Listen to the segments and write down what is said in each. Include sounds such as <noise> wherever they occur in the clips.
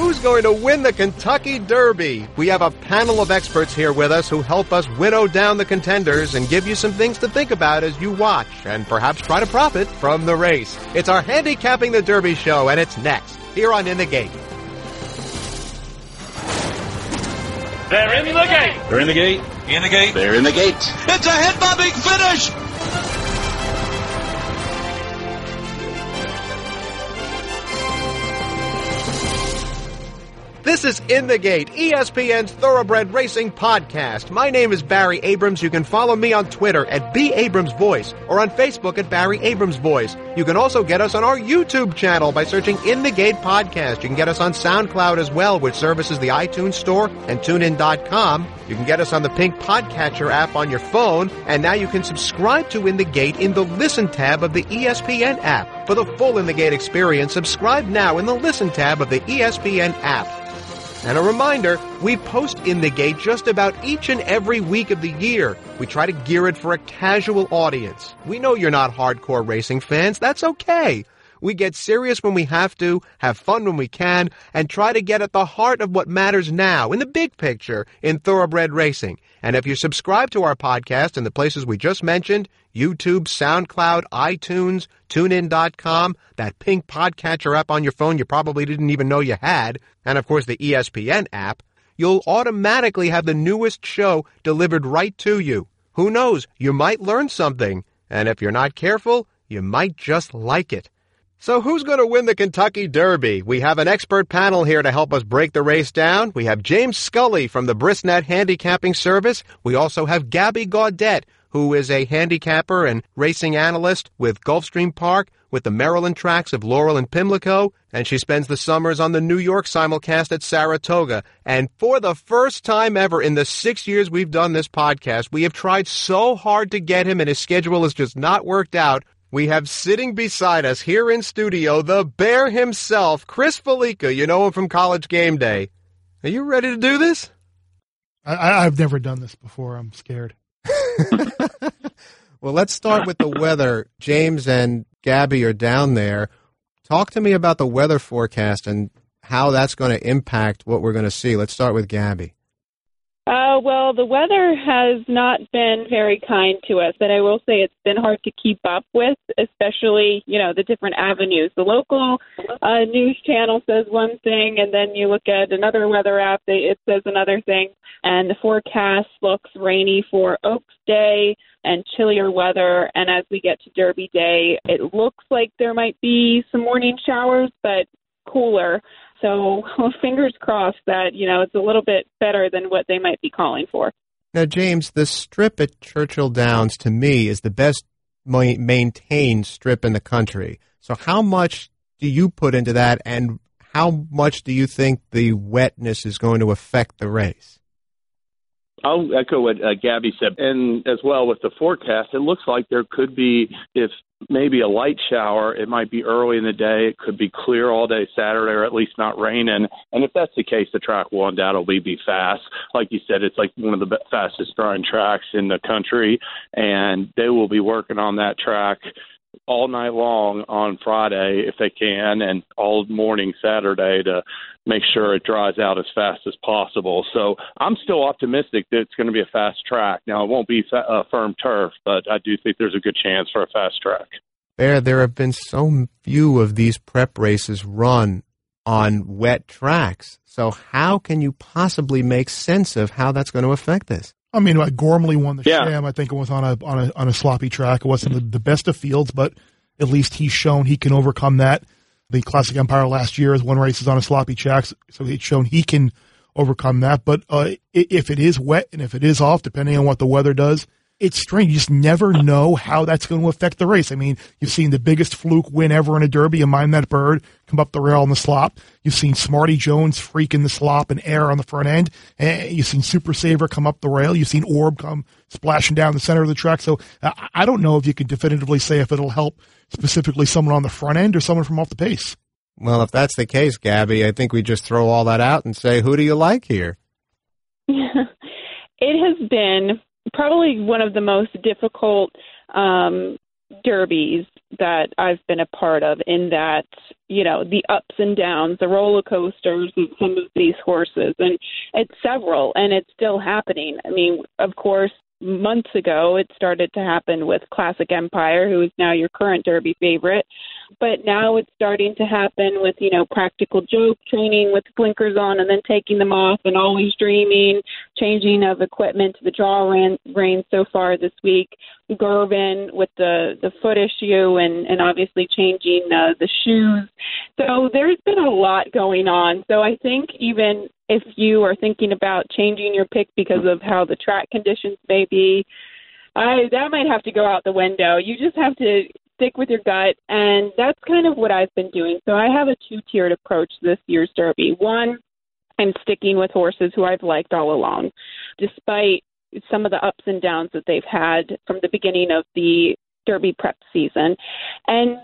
Who's going to win the Kentucky Derby? We have a panel of experts here with us who help us winnow down the contenders and give you some things to think about as you watch and perhaps try to profit from the race. It's our Handicapping the Derby show and it's next here on In the Gate. They're in the gate. They're in the gate. In the gate. They're in the gate. It's a head-bobbing finish. This is In the Gate, ESPN's Thoroughbred Racing Podcast. My name is Barry Abrams. You can follow me on Twitter at B Abrams Voice or on Facebook at Barry Abrams Voice. You can also get us on our YouTube channel by searching In the Gate Podcast. You can get us on SoundCloud as well, which services the iTunes Store and TuneIn.com. You can get us on the Pink Podcatcher app on your phone, and now you can subscribe to In the Gate in the Listen tab of the ESPN app. For the full In the Gate experience, subscribe now in the Listen tab of the ESPN app. And a reminder, we post In the Gate just about each and every week of the year. We try to gear it for a casual audience. We know you're not hardcore racing fans. That's okay. We get serious when we have to, have fun when we can, and try to get at the heart of what matters now, in the big picture, in thoroughbred racing. And if you subscribe to our podcast in the places we just mentioned, YouTube, SoundCloud, iTunes, TuneIn.com, that pink podcatcher app on your phone you probably didn't even know you had, and of course the ESPN app, you'll automatically have the newest show delivered right to you. Who knows? You might learn something. And if you're not careful, you might just like it. So who's going to win the Kentucky Derby? We have an expert panel here to help us break the race down. We have James Scully from the Brisnet Handicapping Service. We also have Gabby Gaudet, who is a handicapper and racing analyst with Gulfstream Park, with the Maryland tracks of Laurel and Pimlico, and she spends the summers on the New York simulcast at Saratoga. And for the first time ever in the six years we've done this podcast, we have tried so hard to get him, and his schedule has just not worked out. We have sitting beside us here in studio the bear himself, Chris Fallica. You know him from College Game Day. Are you ready to do this? I, I've never done this before. I'm scared. <laughs> <laughs> Well, let's start with the weather. James and Gabby are down there. Talk to me about the weather forecast and how that's going to impact what we're going to see. Let's start with Gabby. Uh, well, the weather has not been very kind to us, but I will say it's been hard to keep up with, especially, you know, the different avenues. The local uh, news channel says one thing, and then you look at another weather app, they, it says another thing. And the forecast looks rainy for Oaks Day and chillier weather. And as we get to Derby Day, it looks like there might be some morning showers, but cooler. So <laughs> fingers crossed that you know it's a little bit better than what they might be calling for. Now, James, the strip at Churchill Downs to me is the best maintained strip in the country. So, how much do you put into that, and how much do you think the wetness is going to affect the race? I'll echo what uh, Gabby said, and as well with the forecast, it looks like there could be, if maybe a light shower, it might be early in the day. It could be clear all day Saturday, or at least not raining. And if that's the case, the track will undoubtedly be fast. Like you said, it's like one of the fastest growing tracks in the country, and they will be working on that track all night long on Friday if they can, and all morning Saturday to make sure it dries out as fast as possible. So I'm still optimistic that it's going to be a fast track. Now it won't be fa- uh, firm turf, but I do think there's a good chance for a fast track. There, there have been so few of these prep races run on wet tracks. So, how can you possibly make sense of how that's going to affect this? I mean, like Gormley won the Yeah. Sham. I think it was on a on a on a sloppy track. It wasn't the, the best of fields, but at least he's shown he can overcome that. The Classic Empire last year is one races on a sloppy track, so he's shown he can overcome that. But uh, if it is wet and if it is off, depending on what the weather does, it's strange. You just never know how that's going to affect the race. I mean, you've seen the biggest fluke win ever in a derby and Mine That Bird come up the rail on the slop. You've seen Smarty Jones freak in the slop and air on the front end. And you've seen Super Saver come up the rail. You've seen Orb come splashing down the center of the track. So uh, I don't know if you can definitively say if it'll help specifically someone on the front end or someone from off the pace. Well, if that's the case, Gabby, I think we just throw all that out and say, who do you like here? <laughs> it has been probably one of the most difficult um, derbies that I've been a part of in that, you know, the ups and downs, the roller coasters of some of these horses. And it's several, and it's still happening. I mean, of course, months ago it started to happen with Classic Empire, who is now your current Derby favorite. But now it's starting to happen with, you know, practical joke training with blinkers on and then taking them off and always dreaming, changing of equipment. The draw ran rain so far this week. Girvin with the the foot issue and and obviously changing uh, the shoes. So there's been a lot going on. So I think even if you are thinking about changing your pick because of how the track conditions may be, I that might have to go out the window. You just have to stick with your gut, and that's kind of what I've been doing. So I have a two-tiered approach this year's Derby. One, I'm sticking with horses who I've liked all along, despite some of the ups and downs that they've had from the beginning of the Derby prep season. And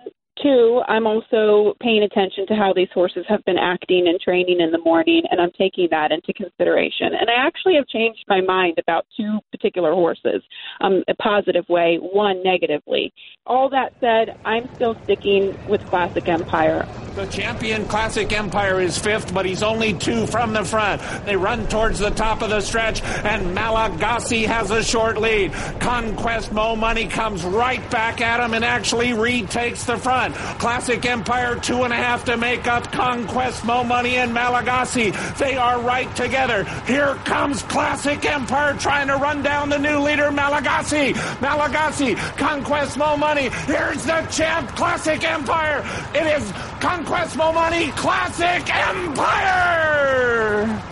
Two, I'm also paying attention to how these horses have been acting and training in the morning, and I'm taking that into consideration. And I actually have changed my mind about two particular horses, um, a positive way, one negatively. All that said, I'm still sticking with Classic Empire. The champion Classic Empire is fifth, but he's only two from the front. They run towards the top of the stretch, and Malagasy has a short lead. Conquest Mo Money comes right back at him and actually retakes the front. Classic Empire, two and a half to make up Conquest, Mo Money, and Malagasy. They are right together. Here comes Classic Empire trying to run down the new leader, Malagasy. Malagasy, Conquest, Mo Money. Here's the champ, Classic Empire. It is Conquest, Mo Money, Classic Empire.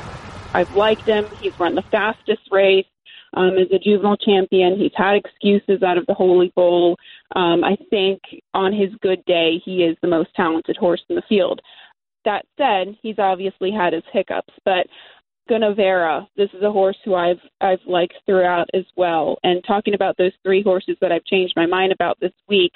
I've liked him. He's run the fastest race um, as a juvenile champion. He's had excuses out of the Holy Bull. Um, I think on his good day, he is the most talented horse in the field. That said, he's obviously had his hiccups, but Gunnevera, this is a horse who I've I've liked throughout as well. And talking about those three horses that I've changed my mind about this week,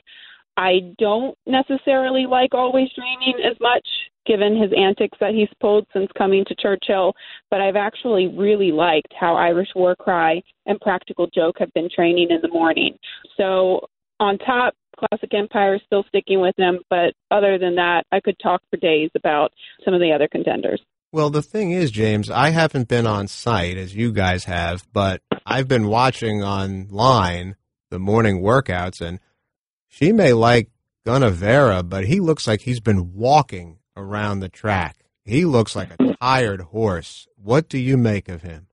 I don't necessarily like Always Dreaming as much given his antics that he's pulled since coming to Churchill, but I've actually really liked how Irish War Cry and Practical Joke have been training in the morning. So on top, Classic Empire is still sticking with them, but other than that, I could talk for days about some of the other contenders. Well, the thing is, James, I haven't been on site as you guys have, but I've been watching online the morning workouts, and she may like Gunnevera, but he looks like he's been walking around the track. He looks like a tired horse. What do you make of him?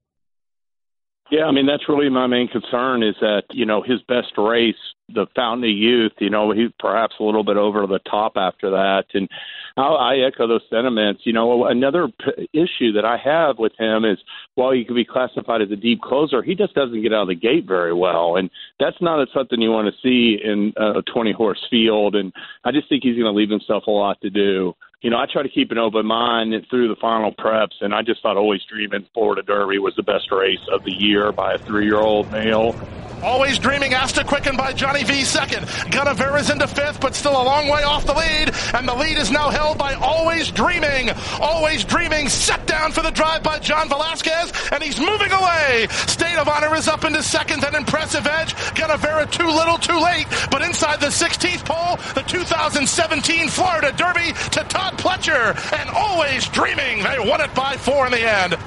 Yeah, I mean that's really my main concern is that you know his best race, the Fountain of Youth, you know he's perhaps a little bit over the top after that, and I, I echo those sentiments. You know, another p- issue that I have with him is while he could be classified as a deep closer, he just doesn't get out of the gate very well, and that's not something you want to see in a 20 horse field. And I just think he's going to leave himself a lot to do you know, I try to keep an open mind through the final preps, and I just thought Always Dreaming Florida Derby was the best race of the year by a three-year-old male. Always Dreaming asked to quicken by Johnny V second. Gunnevera's into fifth, but still a long way off the lead, and the lead is now held by Always Dreaming. Always Dreaming set down for the drive by John Velazquez, and he's moving away. State of Honor is up into second, an impressive edge. Gunnevera too little, too late, but inside the 16th pole, the 2017 Florida Derby to Todd Pletcher, and Always Dreaming. They won it by four in the end.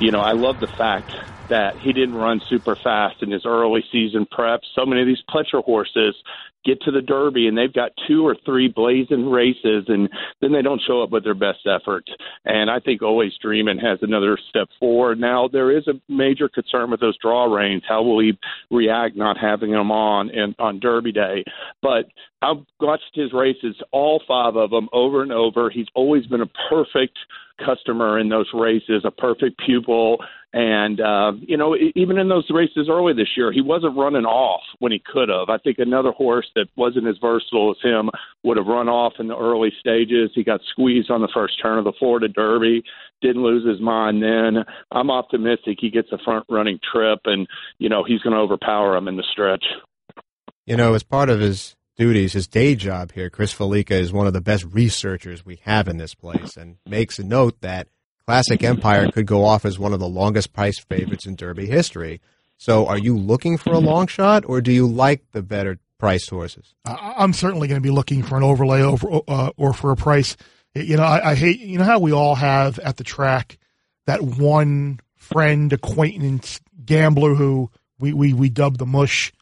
You know, I love the fact that he didn't run super fast in his early season prep. So many of these Pletcher horses get to the Derby and they've got two or three blazing races and then they don't show up with their best effort. And I think Always Dreaming has another step forward. Now there is a major concern with those draw reins. How will he react not having them on and on Derby Day? But I've watched his races, all five of them, over and over. He's always been a perfect customer in those races, a perfect pupil. And, uh, you know, even in those races early this year, he wasn't running off when he could have. I think another horse that wasn't as versatile as him would have run off in the early stages. He got squeezed on the first turn of the Florida Derby, didn't lose his mind then. I'm optimistic he gets a front running trip and, you know, he's going to overpower him in the stretch. You know, as part of his duties, his day job here, Chris Fallica is one of the best researchers we have in this place and makes a note that Classic Empire could go off as one of the longest priced favorites in Derby history. So are you looking for a long shot or do you like the better priced horses. I'm certainly going to be looking for an overlay over uh, or for a price. You know, I, I hate you know how we all have at the track that one friend, acquaintance, gambler who we we we dub the mush.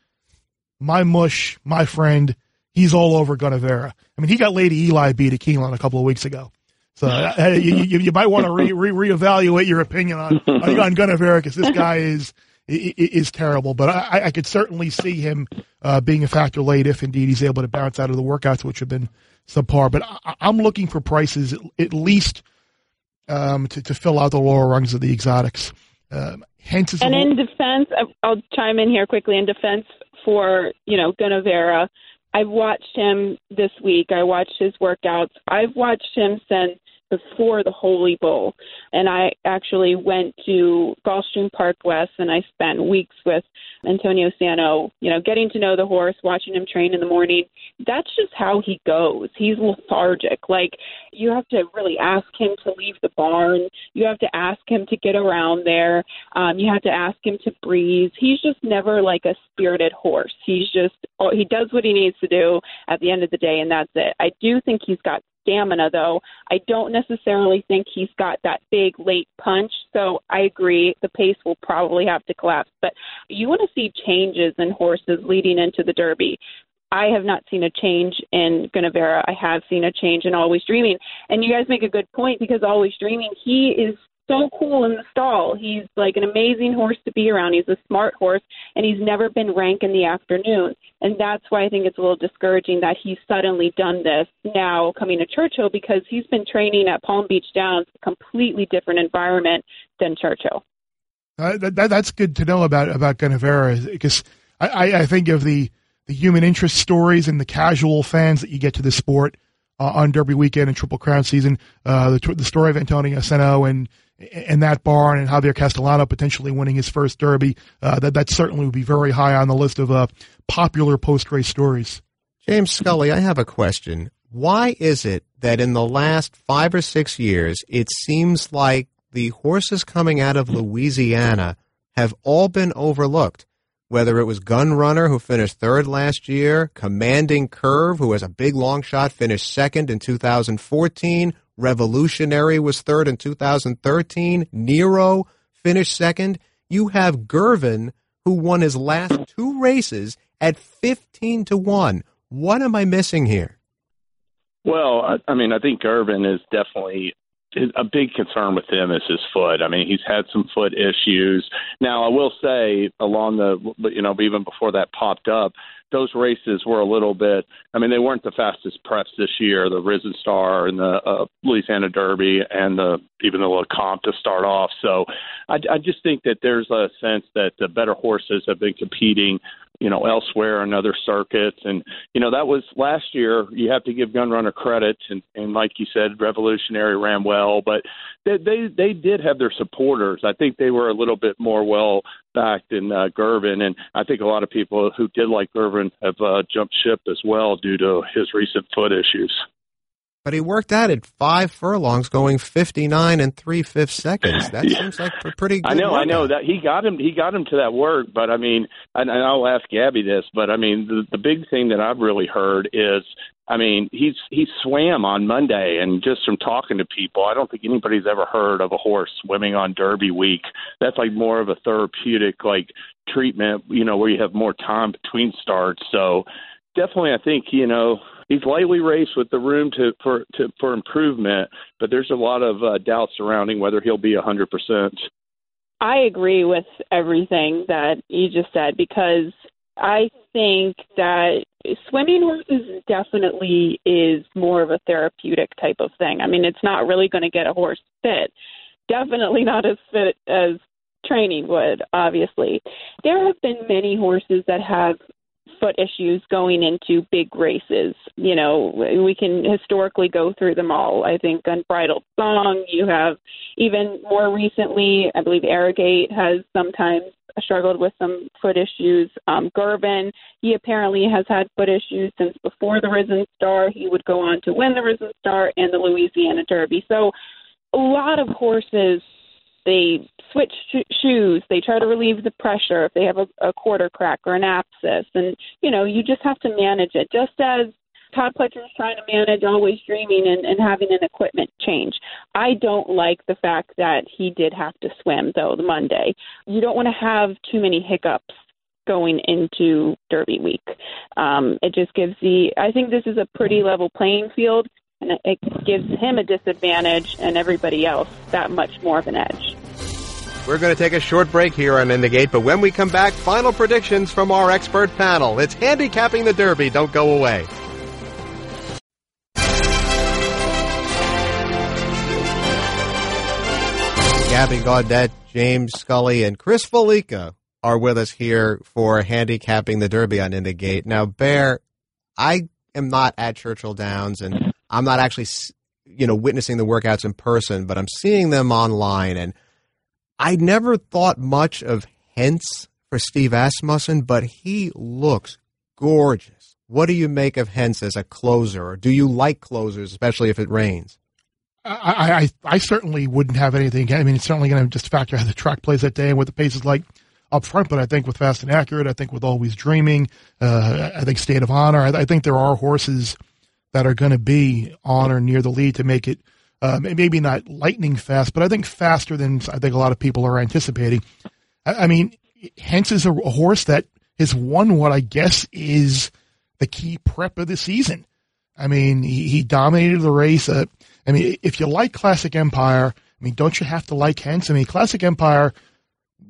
My mush, my friend, he's all over Gunnevera. I mean, he got Lady Eli beat at Keeneland a couple of weeks ago. So uh, <laughs> you, you, you, might want to re, re, reevaluate your opinion on on Gunnevera because this guy is is terrible. But I, I could certainly see him uh, being a factor late if indeed he's able to bounce out of the workouts, which have been subpar. But I, am looking for prices at, at least um, to, to fill out the lower rungs of the exotics. Um, hence, and in defense, I'll chime in here quickly. In defense for you know Gunnevera, I've watched him this week. I watched his workouts. I've watched him since before the Holy Bull. And I actually went to Gulfstream Park West and I spent weeks with Antonio Sano, you know, getting to know the horse, watching him train in the morning. That's just how he goes. He's lethargic. Like, you have to really ask him to leave the barn. You have to ask him to get around there. Um, you have to ask him to breathe. He's just never like a spirited horse. He's just, oh, he does what he needs to do at the end of the day, and that's it. I do think he's got stamina, though. I don't necessarily think he's got that big late punch. So I agree, the pace will probably have to collapse. But you want to see changes in horses leading into the Derby. I have not seen a change in Gunnevera. I have seen a change in Always Dreaming. And you guys make a good point because Always Dreaming, he is so cool in the stall. He's like an amazing horse to be around. He's a smart horse, and he's never been rank in the afternoon. And that's why I think it's a little discouraging that he's suddenly done this now coming to Churchill because he's been training at Palm Beach Downs, a completely different environment than Churchill. Uh, that, that's good to know about about Gunnevera because I, I think of the the human interest stories and the casual fans that you get to the sport uh, on Derby weekend and Triple Crown season. Uh, the, the story of Antonio Sano and and that barn and Javier Castellano potentially winning his first Derby. Uh, that that certainly would be very high on the list of uh, popular post race stories. James Scully, I have a question. Why is it that in the last five or six years, it seems like the horses coming out of Louisiana have all been overlooked? Whether it was Gun Runner, who finished third last year, Commanding Curve, who was a big long shot, finished second in 2014, Revolutionary was third in 2013. Nero finished second. You have Girvin, who won his last two races at 15 to 1. What am I missing here? Well, I, I mean, I think Girvin is definitely a big concern with him is his foot. I mean, he's had some foot issues. Now, I will say, along the, you know, even before that popped up, those races were a little bit. I mean, they weren't the fastest preps this year. The Risen Star and the uh, Louisiana Derby and the even the Lecomte to start off. So, I, I just think that there's a sense that the better horses have been competing you know, elsewhere in other circuits. And, you know, that was last year. You have to give Gunrunner credit. And, and like you said, Revolutionary ran well, but they, they, they did have their supporters. I think they were a little bit more well backed in uh, Girvin. And I think a lot of people who did like Girvin have uh, jumped ship as well due to his recent foot issues. But he worked out at five furlongs, going fifty nine and three fifths seconds. <laughs> That yeah. seems like a pretty. good I know, workout. I know that he got him. He got him to that work, but I mean, and, and I'll ask Gabby this, but I mean, the, the big thing that I've really heard is, I mean, he's he swam on Monday, and just from talking to people, I don't think anybody's ever heard of a horse swimming on Derby week. That's like more of a therapeutic like treatment, you know, where you have more time between starts. So definitely, I think you know he's lightly raced with the room to for to, for improvement, but there's a lot of uh, doubt surrounding whether he'll be a hundred percent. I agree with everything that you just said because I think that swimming horses definitely is more of a therapeutic type of thing. I mean, it's not really going to get a horse fit. Definitely not as fit as training would, obviously. There have been many horses that have foot issues going into big races. You know, we can historically go through them all. I think Unbridled Song, you have even more recently, I believe Arrogate has sometimes struggled with some foot issues. Um, Girvin, he apparently has had foot issues since before the Risen Star. He would go on to win the Risen Star and the Louisiana Derby. So a lot of horses they switch shoes, they try to relieve the pressure if they have a, a quarter crack or an abscess, and you know you just have to manage it. Just as Todd Pletcher is trying to manage always dreaming and, and having an equipment change. I don't like the fact that he did have to swim though the Monday. You don't want to have too many hiccups going into Derby week. Um, it just gives the. I think this is a pretty level playing field, and it gives him a disadvantage and everybody else that much more of an edge. We're going to take a short break here on In the Gate, but when we come back, final predictions from our expert panel. It's handicapping the Derby. Don't go away. Gabby Gaudet, James Scully, and Chris Fallica are with us here for handicapping the Derby on In the Gate. Now, Bear, I am not at Churchill Downs, and I'm not actually, you know, witnessing the workouts in person, but I'm seeing them online, and I never thought much of Hence for Steve Asmussen, but he looks gorgeous. What do you make of Hence as a closer, or do you like closers, especially if it rains? I, I, I certainly wouldn't have anything. I mean, it's certainly going to just factor how the track plays that day and what the pace is like up front. But I think with Fast and Accurate, I think with Always Dreaming, uh, I think State of Honor, I, I think there are horses that are going to be on or near the lead to make it uh, maybe not lightning fast, but I think faster than I think a lot of people are anticipating. I, I mean, Hence is a, horse that has won what I guess is the key prep of the season. I mean, he, he dominated the race. Uh, I mean, if you like Classic Empire, I mean, don't you have to like Hence? I mean, Classic Empire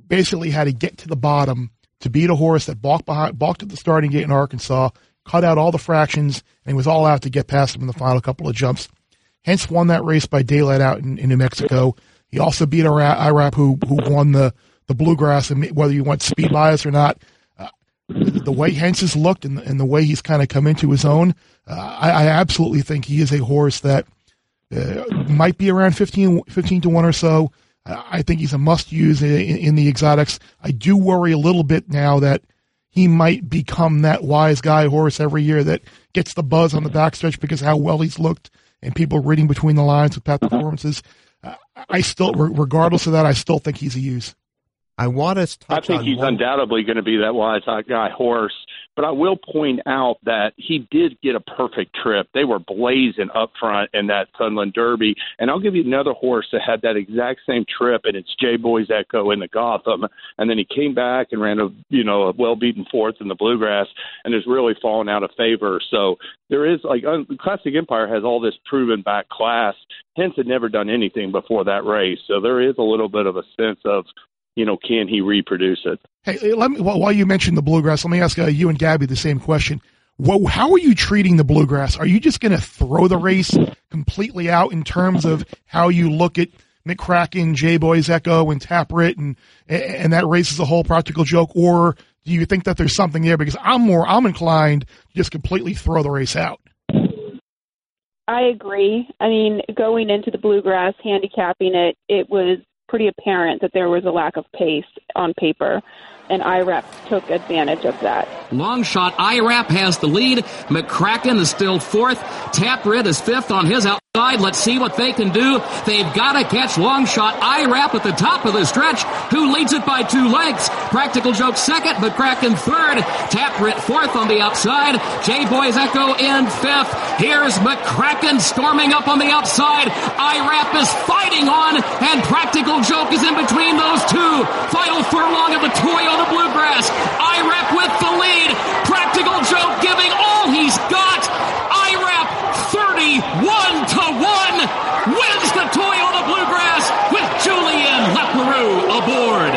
basically had to get to the bottom to beat a horse that balked behind, balked at the starting gate in Arkansas, cut out all the fractions, and he was all out to get past him in the final couple of jumps. Hence won that race by daylight out in, in New Mexico. He also beat IRAP, who who won the the bluegrass, and whether you want speed bias or not, uh, the way Hence has looked and, and the way he's kind of come into his own, uh, I, I absolutely think he is a horse that – uh, might be around 15, 15 to 1 or so. I think he's a must use in, in, the exotics. I do worry a little bit now that he might become that wise guy horse every year that gets the buzz on the backstretch because how well he's looked and people reading between the lines with past performances. Uh, I still, regardless of that, I still think he's a use. I want to I think he's one. undoubtedly going to be that wise guy horse. But I will point out that he did get a perfect trip. They were blazing up front in that Sunland Derby. And I'll give you another horse that had that exact same trip, and it's J Boys Echo in the Gotham. And then he came back and ran a you know a well beaten fourth in the Bluegrass, and has really fallen out of favor. So there is like Classic Empire has all this proven back class. Hence had never done anything before that race, so there is a little bit of a sense of you know, can he reproduce it? Hey, let me. While you mentioned the bluegrass, let me ask uh, you and Gabby the same question. Well, how are you treating the bluegrass? Are you just going to throw the race completely out in terms of how you look at McCraken, J Boys Echo, and Tapwrit, and and that race is a whole practical joke, or do you think that there's something there? Because I'm more, I'm inclined to just completely throw the race out. I agree. I mean, going into the bluegrass, handicapping it, it was pretty apparent that there was a lack of pace on paper and IRAP took advantage of that. Long shot, IRAP has the lead. McCraken is still fourth. Tapwrit is fifth on his outside. Let's see what they can do. They've got to catch long shot. IRAP at the top of the stretch. Who leads it by two lengths? Practical Joke second, McCraken third. Tapwrit fourth on the outside. J Boys Echo in fifth. Here's McCraken storming up on the outside. IRAP is fighting on, and Practical Joke is in between those two. Final furlong of the Toyota the bluegrass. IRAP with the lead. Practical Joke giving all he's got. IRAP 31 to 1 wins the Toyota Bluegrass with Julien Leparoux aboard.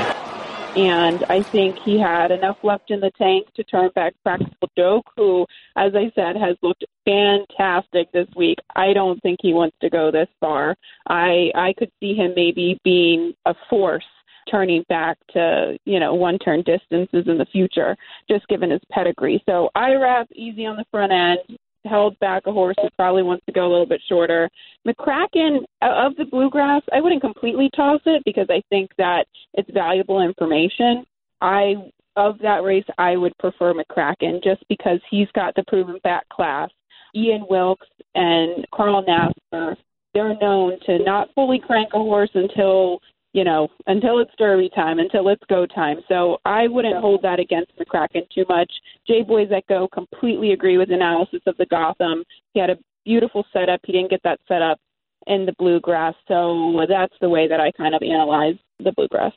And I think he had enough left in the tank to turn back Practical Joke, who, as I said, has looked fantastic this week. I don't think he wants to go this far. I I could see him maybe being a force turning back to, you know, one turn distances in the future, just given his pedigree. So IRAP easy on the front end, held back a horse who probably wants to go a little bit shorter. McCraken of the bluegrass, I wouldn't completely toss it because I think that it's valuable information. I of that race, I would prefer McCraken just because he's got the proven back class. Ian Wilkes and Carl Nasser, they're known to not fully crank a horse until you know, until it's derby time, until it's go time. So I wouldn't hold that against McCraken too much. Jay Boys that go completely agree with the analysis of the Gotham. He had a beautiful setup. He didn't get that setup in the bluegrass. So that's the way that I kind of analyze the bluegrass.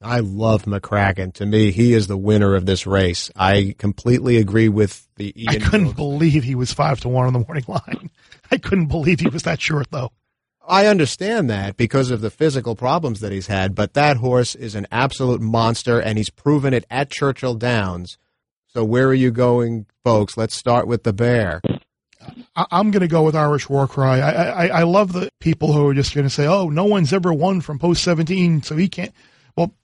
I love McCraken. To me, he is the winner of this race. I completely agree with the Ian I couldn't Jones. believe he was five to one on the morning line. <laughs> I couldn't believe he was that short though. I understand that because of the physical problems that he's had, but that horse is an absolute monster, and he's proven it at Churchill Downs. So where are you going, folks? Let's start with the bear. I'm going to go with Irish War Cry. I, I, I love the people who are just going to say, "Oh, no one's ever won from post 17, so he can't." Well,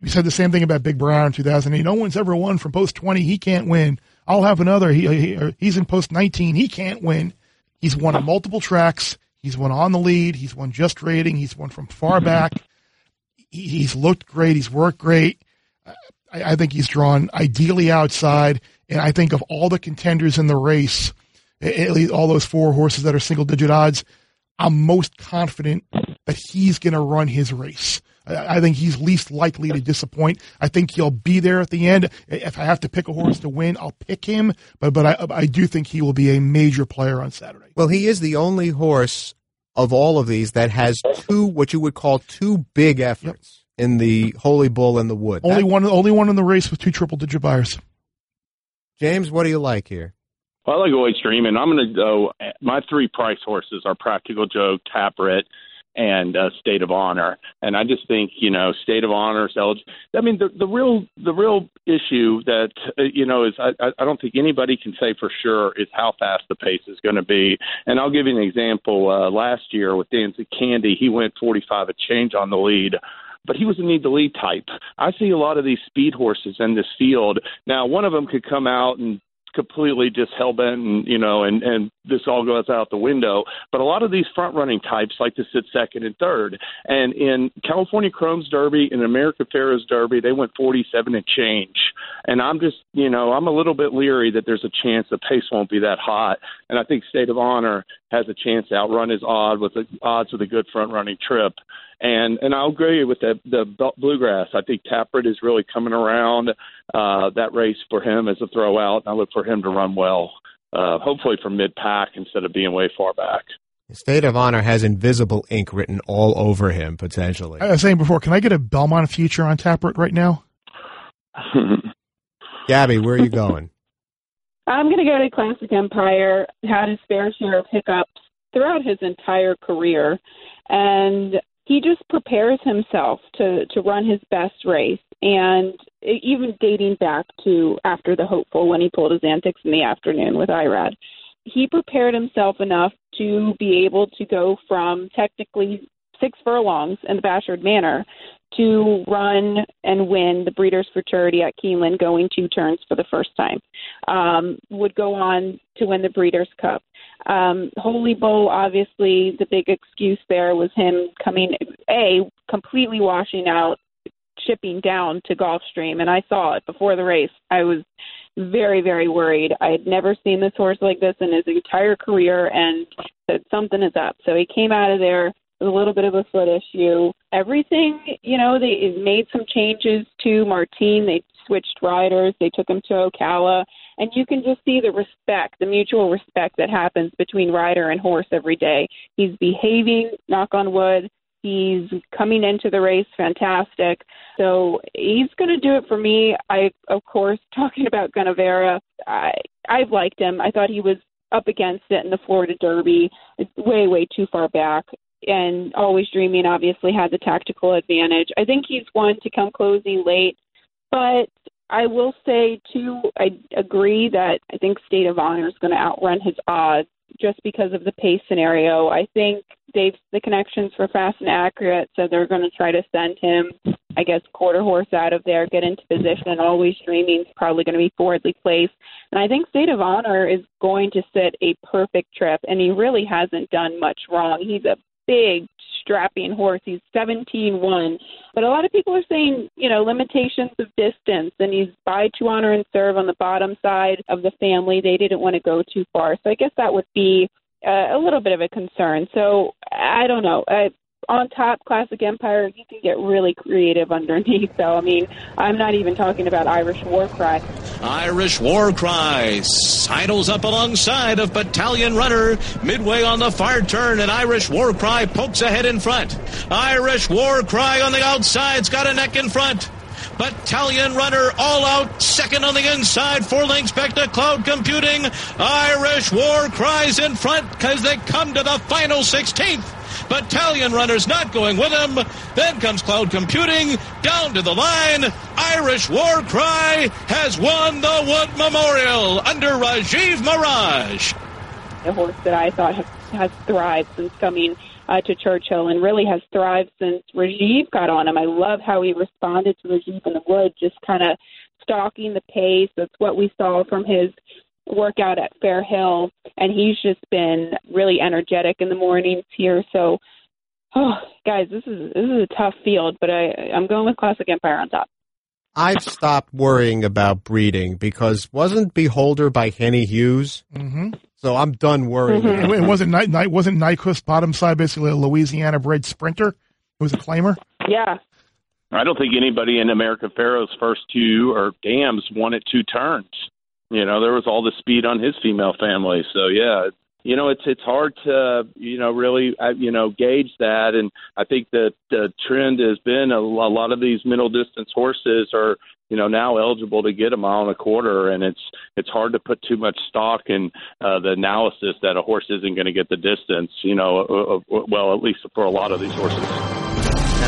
we said the same thing about Big Brown in 2008. No one's ever won from post 20. He can't win. I'll have another. He, he he's in post 19. He can't win. He's won on multiple tracks. He's won on the lead. He's won just rating. He's won from far back. He, he's looked great. He's worked great. I, I think he's drawn ideally outside. And I think of all the contenders in the race, at least all those four horses that are single digit odds, I'm most confident that he's going to run his race. I, I think he's least likely to disappoint. I think he'll be there at the end. If I have to pick a horse to win, I'll pick him. But but I, I do think he will be a major player on Saturday. Well, he is the only horse of all of these that has two, what you would call two big efforts in the Holy Bull and the Wood. Only That- one only one in the race with two triple digit Beyers. James, what do you like here? Well, I like always and I'm going to go. My three price horses are Practical Joke, Tapwrit, and uh, State of Honor. And I just think you know State of Honor. I mean, the the real the real issue that uh, you know is I I I don't think anybody can say for sure is how fast the pace is going to be. And I'll give you an example. Uh, last year with Danzing Candy, he went 45 a change on the lead but he was a need to lead type. I see a lot of these speed horses in this field. Now, one of them could come out and completely just hell bent and you know and and this all goes out the window. But a lot of these front running types like to sit second and third. And in california chrome's derby and america pharoah's derby they went 47 and change. And i'm just you know i'm a little bit leery that there's a chance the pace won't be that hot. And i think state of honor has a chance to outrun his odd with the odds with a good front running trip and and I'll agree with the the bluegrass. I think Tapwrit is really coming around uh, that race for him as a throwout. I look for him to run well, uh, hopefully from mid pack instead of being way far back. State of Honor has invisible ink written all over him, potentially. I was saying before, can I get a Belmont future on Taproot right now? <laughs> Gabby, where are you going? I'm going to go to Classic Empire. Had his fair share of hiccups throughout his entire career, and he just prepares himself to to run his best race. And even dating back to after the hopeful when he pulled his antics in the afternoon with Irad, he prepared himself enough to be able to go from technically six furlongs in the Bashford Manor to run and win the Breeders' Futurity at Keeneland, going two turns for the first time. Um, would go on to win the Breeders' Cup. Um, Holy Bull, obviously, the big excuse there was him coming, A, completely washing out, shipping down to Gulfstream. And I saw it before the race. I was very, very worried. I had never seen this horse like this in his entire career and said something is up. So he came out of there a little bit of a foot issue. Everything, you know, they made some changes to Martine. They switched riders. They took him to Ocala. And you can just see the respect, the mutual respect that happens between rider and horse every day. He's behaving, knock on wood. He's coming into the race fantastic. So he's going to do it for me. I, of course, <laughs> talking about Gunnevera, I, I've liked him. I thought he was up against it in the Florida Derby, way, way too far back. And always dreaming obviously had the tactical advantage. I think he's one to come closing late, but I will say too, I agree that I think State of Honor is going to outrun his odds just because of the pace scenario. I think they've the connections for fast and accurate, so they're going to try to send him, I guess, quarter horse out of there, get into position. Always dreaming is probably going to be forwardly placed, and I think State of Honor is going to sit a perfect trip, and he really hasn't done much wrong. He's a big strapping horse. He's 17-1. But a lot of people are saying, you know, limitations of distance, and he's by to honor and serve on the bottom side of the family. They didn't want to go too far. So I guess that would be uh, a little bit of a concern. So I don't know. I, on top classic empire, you can get really creative underneath. So, I mean, I'm not even talking about Irish War Cry. Irish War Cry sidles up alongside of Battalion Runner. Midway on the far turn, and Irish War Cry pokes ahead in front. Irish War Cry on the outside's got a neck in front. Battalion Runner all out, second on the inside, four lengths back to Cloud Computing. Irish War Cries in front because they come to the final 16th. Battalion Runner's not going with him. Then comes Cloud Computing down to the line. Irish War Cry has won the Wood Memorial under Rajiv Maragh. A horse that I thought has, has thrived since coming uh, to Churchill and really has thrived since Rajiv got on him. I love how he responded to Rajiv in the wood, just kind of stalking the pace. That's what we saw from his workout at Fair Hill, and he's just been really energetic in the mornings here. So, oh, guys, this is this is a tough field, but I I'm going with Classic Empire on top. I've stopped worrying about breeding because wasn't Beholder by Henny Hughes? Mm-hmm. So I'm done worrying. Mm-hmm. It wasn't Night Night wasn't Nyquist bottom side basically a Louisiana bred sprinter. It was a claimer. Yeah, I don't think anybody in American Pharoah's first two or dams won at two turns. You know, there was all the speed on his female family. So yeah, you know, it's it's hard to you know really uh, you know gauge that, and I think that the trend has been a, lot of these middle distance horses are you know now eligible to get a mile and a quarter, and it's it's hard to put too much stock in uh, the analysis that a horse isn't going to get the distance. You know, uh, well at least for a lot of these horses.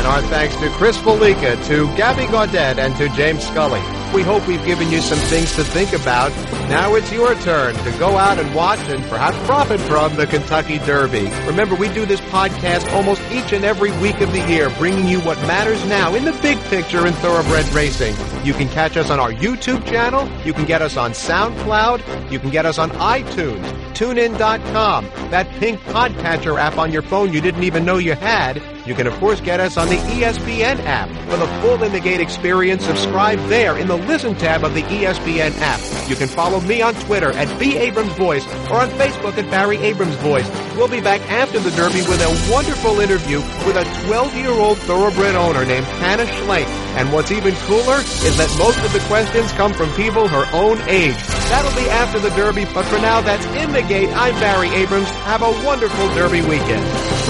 Our thanks to Chris Fallica, to Gabby Gaudet, and to James Scully. We hope we've given you some things to think about. Now it's your turn to go out and watch and perhaps profit from the Kentucky Derby. Remember, we do this podcast almost each and every week of the year, bringing you what matters now in the big picture in thoroughbred racing. You can catch us on our YouTube channel. You can get us on SoundCloud. You can get us on iTunes, TuneIn.com, that pink podcatcher app on your phone you didn't even know you had. You can, of course, get us on the ESPN app. For the full In the Gate experience, subscribe there in the Listen tab of the ESPN app. You can follow me on Twitter at B. Abrams Voice or on Facebook at Barry Abrams Voice. We'll be back after the Derby with a wonderful interview with a 12-year-old thoroughbred owner named Hannah Schlenk. And what's even cooler is that most of the questions come from people her own age. That'll be after the Derby, but for now, that's In the Gate. I'm Barry Abrams. Have a wonderful Derby weekend.